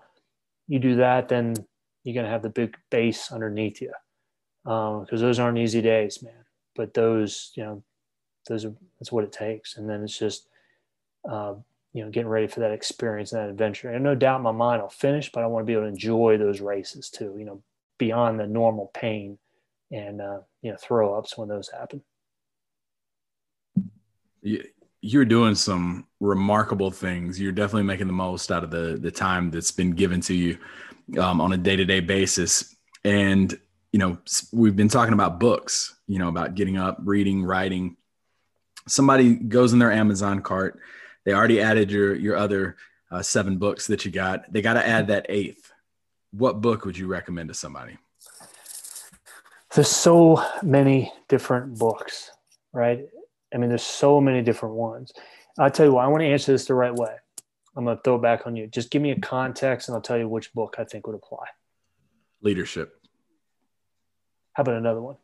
You do that then you're going to have the big base underneath you. Because um, those aren't easy days man. But those you know those are that's what it takes. And then it's just uh, you know getting ready for that experience and that adventure. And no doubt in my mind i'll finish but i want to be able to enjoy those races too you know beyond the normal pain and uh, you know throw ups when those happen you're doing some remarkable things. You're definitely making the most out of the the time that's been given to you um, on a day to day basis. And you know, we've been talking about books. You know, about getting up, reading, writing. Somebody goes in their Amazon cart. They already added your your other uh, seven books that you got. They got to add that eighth. What book would you recommend to somebody? There's so many different books, right? I mean, there's so many different ones. I'll tell you what, I want to answer this the right way. I'm going to throw it back on you. Just give me a context and I'll tell you which book I think would apply. Leadership. How about another one?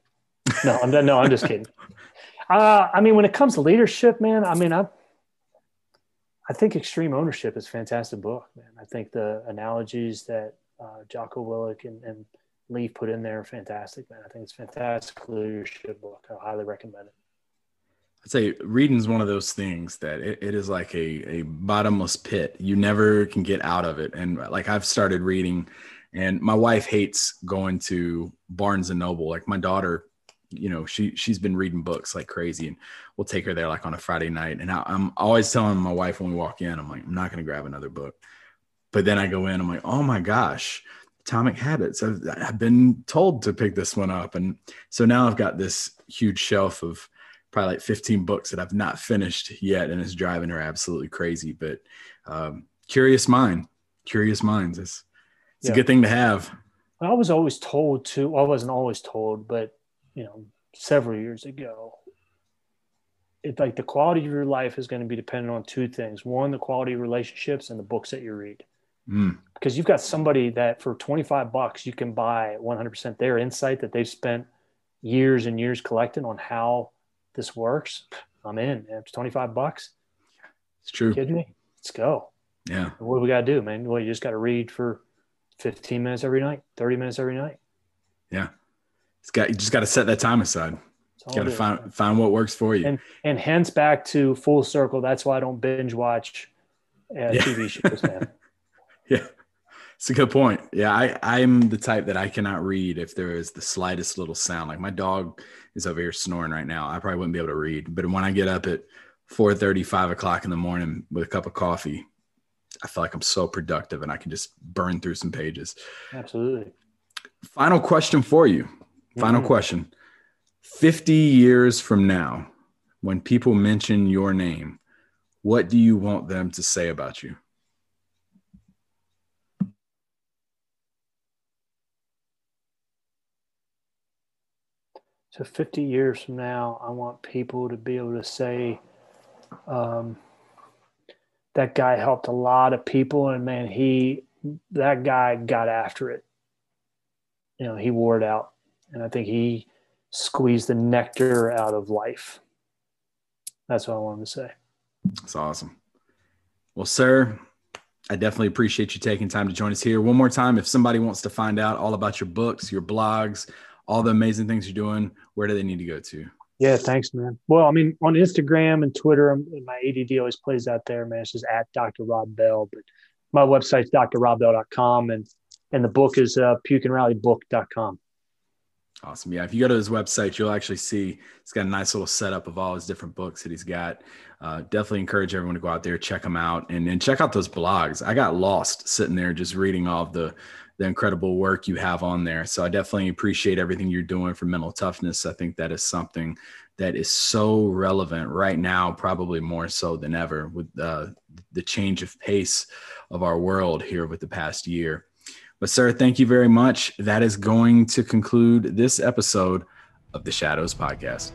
No, I'm no, I'm just kidding. Uh, I mean, when it comes to leadership, man, I mean, I, I think Extreme Ownership is a fantastic book, man. I think the analogies that uh, Jocko Willink and, and Leif put in there fantastic, man. I think it's fantastic leadership book. I highly recommend it. I'd say reading is one of those things that it, it is like a, a bottomless pit. You never can get out of it. And like I've started reading, and my wife hates going to Barnes and Noble. Like my daughter, you know, she she's been reading books like crazy, and we'll take her there like on a Friday night. And I, I'm always telling my wife when we walk in, I'm like, I'm not going to grab another book. But then I go in, I'm like, oh my gosh, Atomic Habits. I've, I've been told to pick this one up, and so now I've got this huge shelf of probably like 15 books that I've not finished yet, and it's driving her absolutely crazy. But um, curious mind, curious minds. It's, it's yeah. a good thing to have. I was always told to. Well, I wasn't always told, but you know, several years ago, it's like the quality of your life is going to be dependent on two things: one, the quality of relationships, and the books that you read. Mm. Because you've got somebody that for 25 bucks you can buy 100% their insight that they've spent years and years collecting on how this works, I'm in. It's 25 bucks. It's true. You kidding me? Let's go. Yeah. what do we got to do, man? Well, you just got to read for 15 minutes every night, 30 minutes every night. Yeah. It's got, you just got to set that time aside. Got to find find what works for you. And and hence back to full circle. That's why I don't binge watch uh, yeah. TV shows, man. [LAUGHS] [LAUGHS] yeah. It's a good point. Yeah, I, I'm the type that I cannot read if there is the slightest little sound. Like my dog is over here snoring right now. I probably wouldn't be able to read. But when I get up at 4 5 o'clock in the morning with a cup of coffee, I feel like I'm so productive and I can just burn through some pages. Absolutely. Final question for you. Final mm-hmm. question. 50 years from now, when people mention your name, what do you want them to say about you? So 50 years from now, I want people to be able to say, um, that guy helped a lot of people and man, he, that guy got after it. You know, he wore it out. And I think he squeezed the nectar out of life. That's what I wanted to say. That's awesome. Well, sir, I definitely appreciate you taking time to join us here. One more time, if somebody wants to find out all about your books, your blogs, all the amazing things you're doing, where do they need to go to? Yeah, thanks, man. Well, I mean, on Instagram and Twitter, um, my ADD always plays out there, man. It's just at Dr. Rob Bell. But my website's drrobbell.com and and the book is uh, pukeandrallybook.com. Awesome. Yeah. If you go to his website, you'll actually see he's got a nice little setup of all his different books that he's got. Uh, definitely encourage everyone to go out there, check them out, and, and check out those blogs. I got lost sitting there just reading all of the the incredible work you have on there. So I definitely appreciate everything you're doing for mental toughness. I think that is something that is so relevant right now, probably more so than ever with uh, the change of pace of our world here with the past year. But, sir, thank you very much. That is going to conclude this episode of the Shadows Podcast.